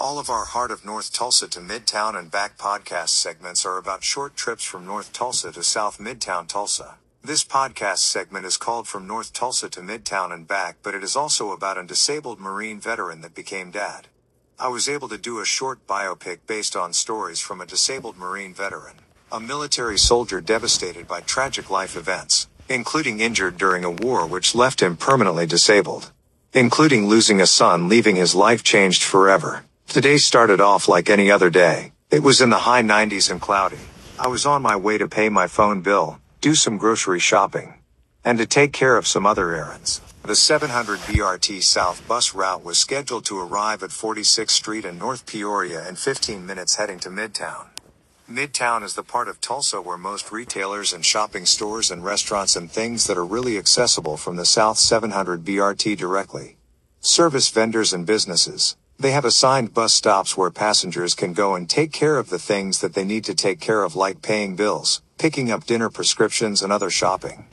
All of our Heart of North Tulsa to Midtown and Back podcast segments are about short trips from North Tulsa to South Midtown Tulsa. This podcast segment is called From North Tulsa to Midtown and Back, but it is also about a disabled Marine veteran that became dad. I was able to do a short biopic based on stories from a disabled Marine veteran, a military soldier devastated by tragic life events, including injured during a war which left him permanently disabled, including losing a son, leaving his life changed forever. Today started off like any other day. It was in the high 90s and cloudy. I was on my way to pay my phone bill, do some grocery shopping, and to take care of some other errands. The 700 BRT South bus route was scheduled to arrive at 46th Street in North Peoria in 15 minutes heading to Midtown. Midtown is the part of Tulsa where most retailers and shopping stores and restaurants and things that are really accessible from the South 700 BRT directly. Service vendors and businesses, they have assigned bus stops where passengers can go and take care of the things that they need to take care of like paying bills, picking up dinner prescriptions and other shopping.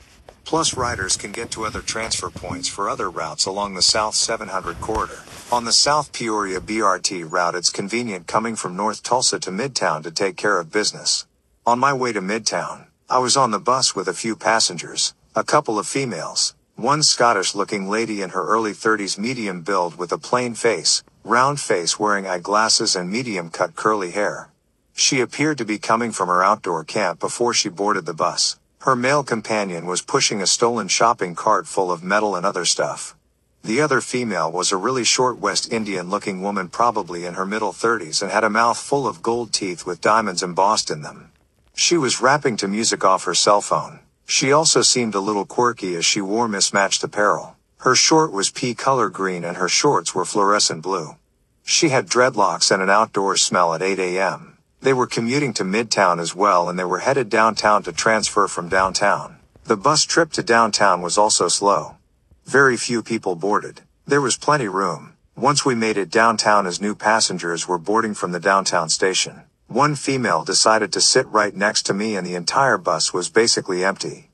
Plus riders can get to other transfer points for other routes along the South 700 corridor. On the South Peoria BRT route it's convenient coming from North Tulsa to Midtown to take care of business. On my way to Midtown, I was on the bus with a few passengers, a couple of females, one Scottish looking lady in her early 30s medium build with a plain face, round face wearing eyeglasses and medium cut curly hair. She appeared to be coming from her outdoor camp before she boarded the bus. Her male companion was pushing a stolen shopping cart full of metal and other stuff. The other female was a really short West Indian looking woman probably in her middle 30s and had a mouth full of gold teeth with diamonds embossed in them. She was rapping to music off her cell phone. She also seemed a little quirky as she wore mismatched apparel. Her short was pea color green and her shorts were fluorescent blue. She had dreadlocks and an outdoor smell at 8 a.m. They were commuting to Midtown as well and they were headed downtown to transfer from downtown. The bus trip to downtown was also slow. Very few people boarded. There was plenty room. Once we made it downtown as new passengers were boarding from the downtown station, one female decided to sit right next to me and the entire bus was basically empty.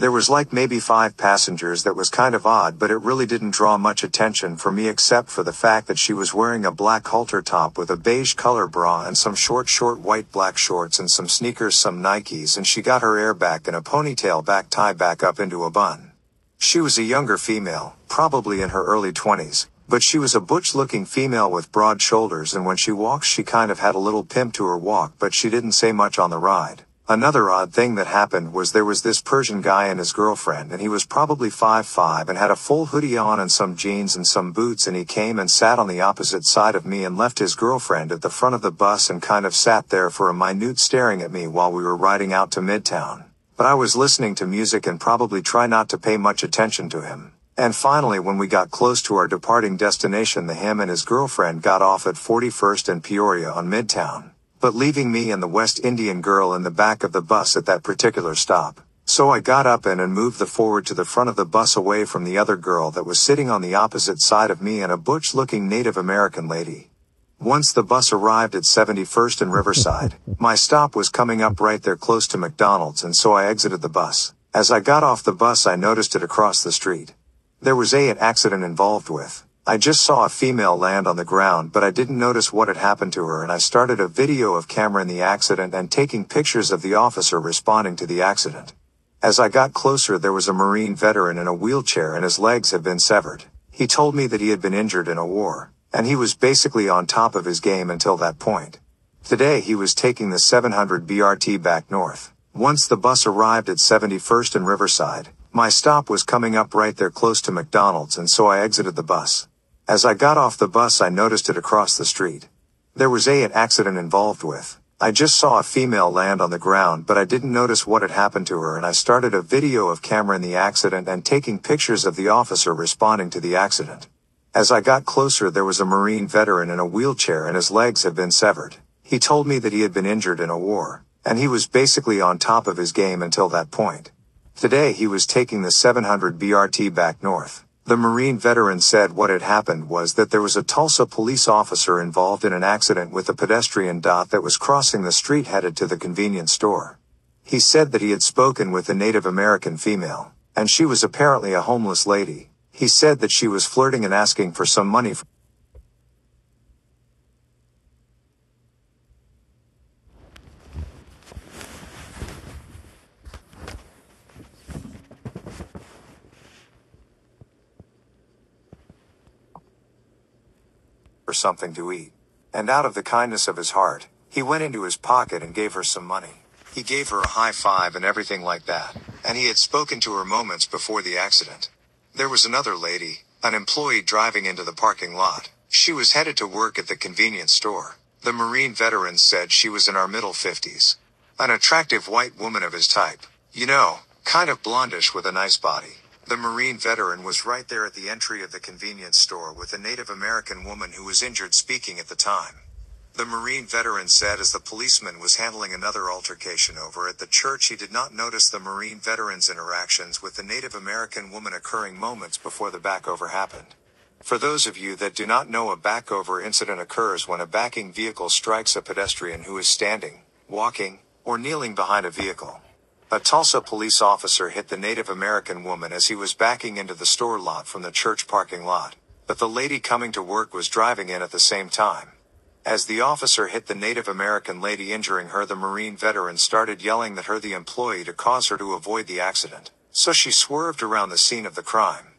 There was like maybe five passengers that was kind of odd but it really didn't draw much attention for me except for the fact that she was wearing a black halter top with a beige color bra and some short short white black shorts and some sneakers some Nikes and she got her hair back in a ponytail back tie back up into a bun. She was a younger female, probably in her early 20s, but she was a butch looking female with broad shoulders and when she walks she kind of had a little pimp to her walk but she didn't say much on the ride. Another odd thing that happened was there was this Persian guy and his girlfriend and he was probably 5'5 and had a full hoodie on and some jeans and some boots and he came and sat on the opposite side of me and left his girlfriend at the front of the bus and kind of sat there for a minute staring at me while we were riding out to Midtown. But I was listening to music and probably try not to pay much attention to him. And finally when we got close to our departing destination the him and his girlfriend got off at 41st and Peoria on Midtown but leaving me and the West Indian girl in the back of the bus at that particular stop. So I got up and, and moved the forward to the front of the bus away from the other girl that was sitting on the opposite side of me and a butch looking Native American lady. Once the bus arrived at 71st and Riverside, my stop was coming up right there close to McDonald's and so I exited the bus. As I got off the bus I noticed it across the street. There was a an accident involved with. I just saw a female land on the ground but I didn't notice what had happened to her and I started a video of camera in the accident and taking pictures of the officer responding to the accident. As I got closer there was a Marine veteran in a wheelchair and his legs had been severed. He told me that he had been injured in a war, and he was basically on top of his game until that point. Today he was taking the 700 BRT back north. Once the bus arrived at 71st and Riverside, my stop was coming up right there close to McDonald's and so I exited the bus. As I got off the bus I noticed it across the street. There was a an accident involved with. I just saw a female land on the ground but I didn't notice what had happened to her and I started a video of camera in the accident and taking pictures of the officer responding to the accident. As I got closer there was a Marine veteran in a wheelchair and his legs had been severed. He told me that he had been injured in a war, and he was basically on top of his game until that point. Today he was taking the 700 BRT back north. The Marine veteran said what had happened was that there was a Tulsa police officer involved in an accident with a pedestrian dot that was crossing the street headed to the convenience store. He said that he had spoken with a Native American female, and she was apparently a homeless lady. He said that she was flirting and asking for some money. Her something to eat. And out of the kindness of his heart, he went into his pocket and gave her some money. He gave her a high five and everything like that, and he had spoken to her moments before the accident. There was another lady, an employee driving into the parking lot. She was headed to work at the convenience store. The Marine veteran said she was in our middle 50s. An attractive white woman of his type. You know, kind of blondish with a nice body. The Marine veteran was right there at the entry of the convenience store with a Native American woman who was injured speaking at the time. The Marine veteran said as the policeman was handling another altercation over at the church he did not notice the Marine veteran's interactions with the Native American woman occurring moments before the backover happened. For those of you that do not know a backover incident occurs when a backing vehicle strikes a pedestrian who is standing, walking, or kneeling behind a vehicle. A Tulsa police officer hit the Native American woman as he was backing into the store lot from the church parking lot, but the lady coming to work was driving in at the same time. As the officer hit the Native American lady injuring her the Marine veteran started yelling at her the employee to cause her to avoid the accident, so she swerved around the scene of the crime.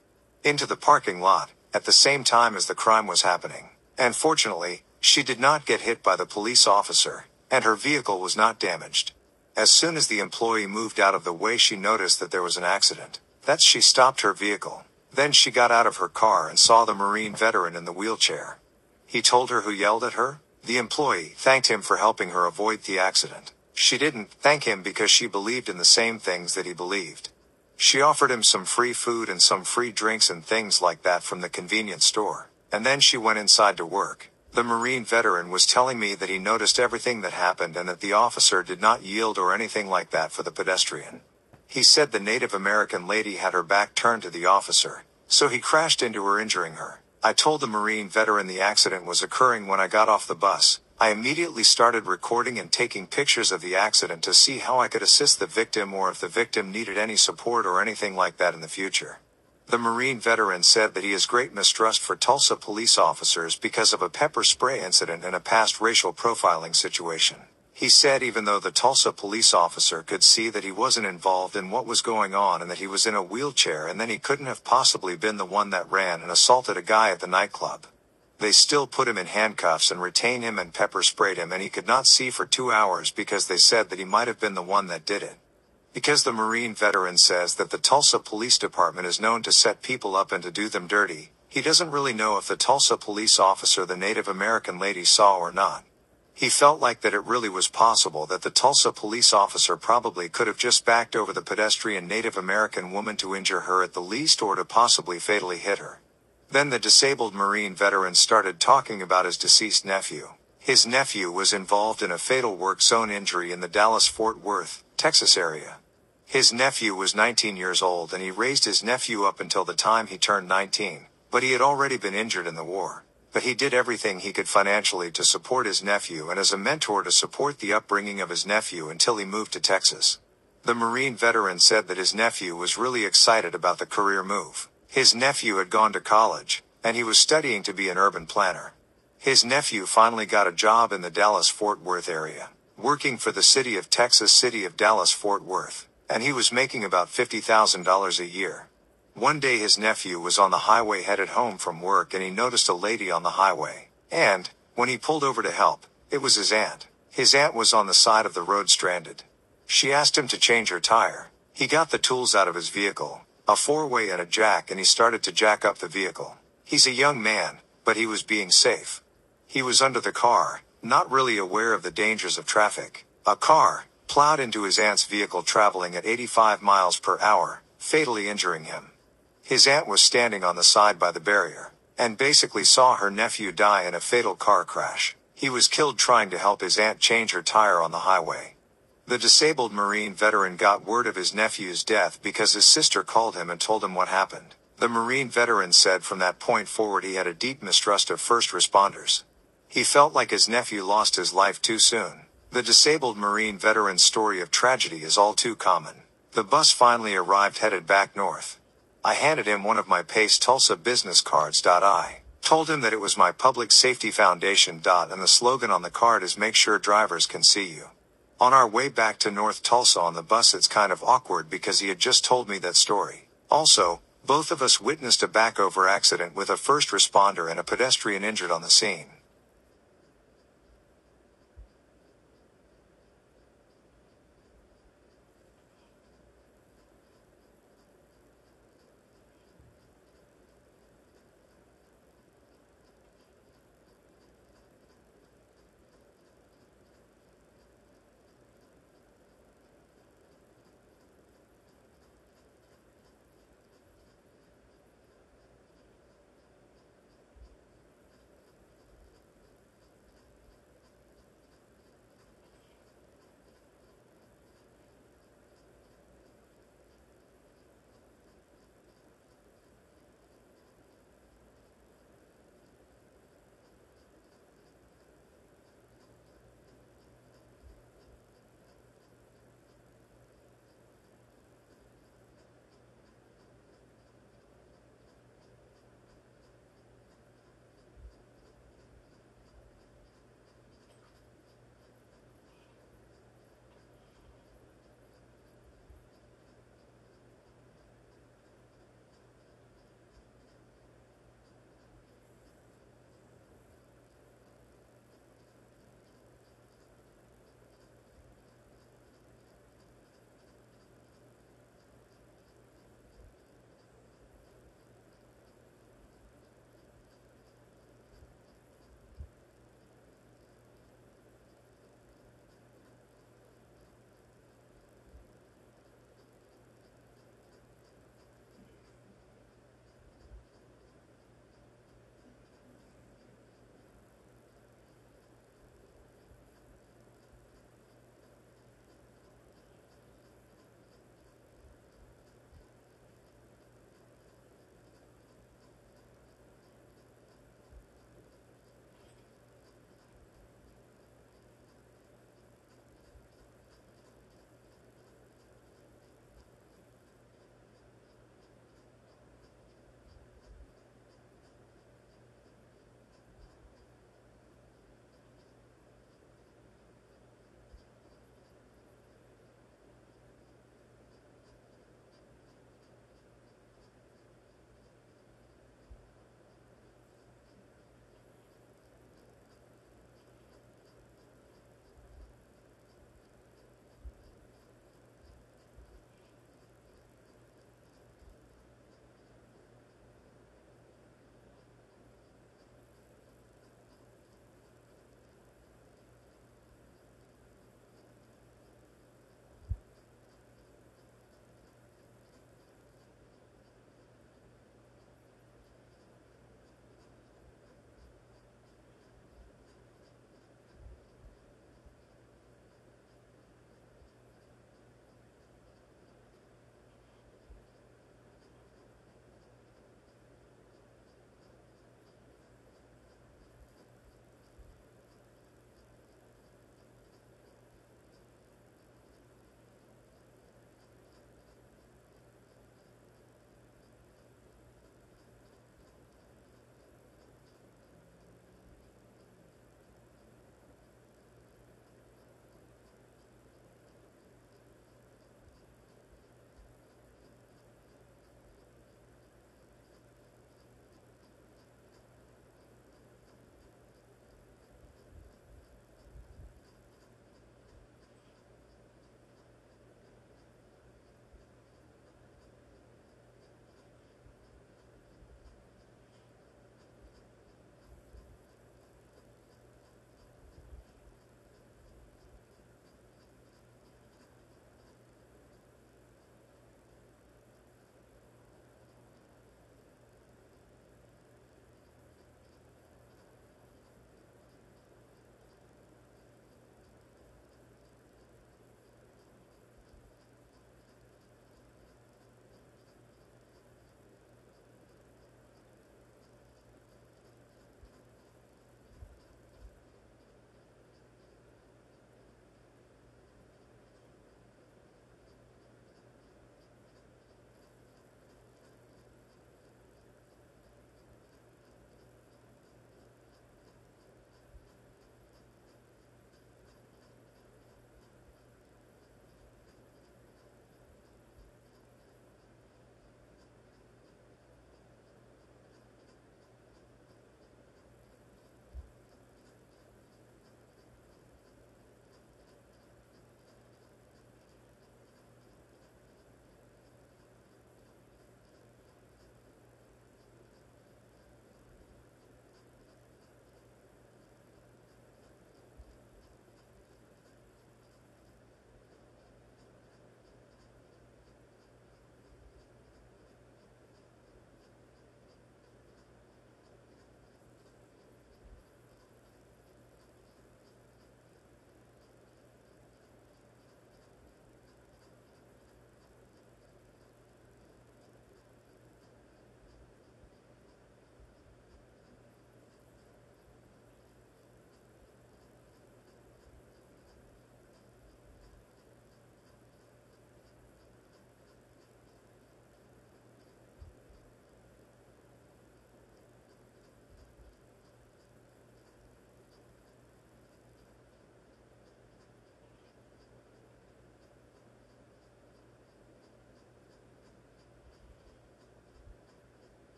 Into the parking lot, at the same time as the crime was happening. And fortunately, she did not get hit by the police officer, and her vehicle was not damaged. As soon as the employee moved out of the way, she noticed that there was an accident. That's she stopped her vehicle. Then she got out of her car and saw the Marine veteran in the wheelchair. He told her who yelled at her. The employee thanked him for helping her avoid the accident. She didn't thank him because she believed in the same things that he believed. She offered him some free food and some free drinks and things like that from the convenience store. And then she went inside to work. The Marine veteran was telling me that he noticed everything that happened and that the officer did not yield or anything like that for the pedestrian. He said the Native American lady had her back turned to the officer, so he crashed into her injuring her. I told the Marine veteran the accident was occurring when I got off the bus, I immediately started recording and taking pictures of the accident to see how I could assist the victim or if the victim needed any support or anything like that in the future. The Marine veteran said that he has great mistrust for Tulsa police officers because of a pepper spray incident and a past racial profiling situation. He said even though the Tulsa police officer could see that he wasn't involved in what was going on and that he was in a wheelchair and then he couldn't have possibly been the one that ran and assaulted a guy at the nightclub. They still put him in handcuffs and retain him and pepper sprayed him and he could not see for two hours because they said that he might have been the one that did it. Because the Marine veteran says that the Tulsa Police Department is known to set people up and to do them dirty, he doesn't really know if the Tulsa police officer the Native American lady saw or not. He felt like that it really was possible that the Tulsa police officer probably could have just backed over the pedestrian Native American woman to injure her at the least or to possibly fatally hit her. Then the disabled Marine veteran started talking about his deceased nephew. His nephew was involved in a fatal work zone injury in the Dallas Fort Worth, Texas area. His nephew was 19 years old and he raised his nephew up until the time he turned 19, but he had already been injured in the war. But he did everything he could financially to support his nephew and as a mentor to support the upbringing of his nephew until he moved to Texas. The Marine veteran said that his nephew was really excited about the career move. His nephew had gone to college, and he was studying to be an urban planner. His nephew finally got a job in the Dallas Fort Worth area, working for the city of Texas City of Dallas Fort Worth, and he was making about $50,000 a year. One day his nephew was on the highway headed home from work and he noticed a lady on the highway. And, when he pulled over to help, it was his aunt. His aunt was on the side of the road stranded. She asked him to change her tire. He got the tools out of his vehicle, a four-way and a jack and he started to jack up the vehicle. He's a young man, but he was being safe. He was under the car, not really aware of the dangers of traffic. A car plowed into his aunt's vehicle traveling at 85 miles per hour, fatally injuring him. His aunt was standing on the side by the barrier, and basically saw her nephew die in a fatal car crash. He was killed trying to help his aunt change her tire on the highway. The disabled Marine veteran got word of his nephew's death because his sister called him and told him what happened. The Marine veteran said from that point forward he had a deep mistrust of first responders. He felt like his nephew lost his life too soon. The disabled Marine veteran's story of tragedy is all too common. The bus finally arrived headed back north. I handed him one of my Pace Tulsa business cards. I told him that it was my Public Safety Foundation. And the slogan on the card is make sure drivers can see you. On our way back to North Tulsa on the bus it's kind of awkward because he had just told me that story. Also, Both of us witnessed a backover accident with a first responder and a pedestrian injured on the scene.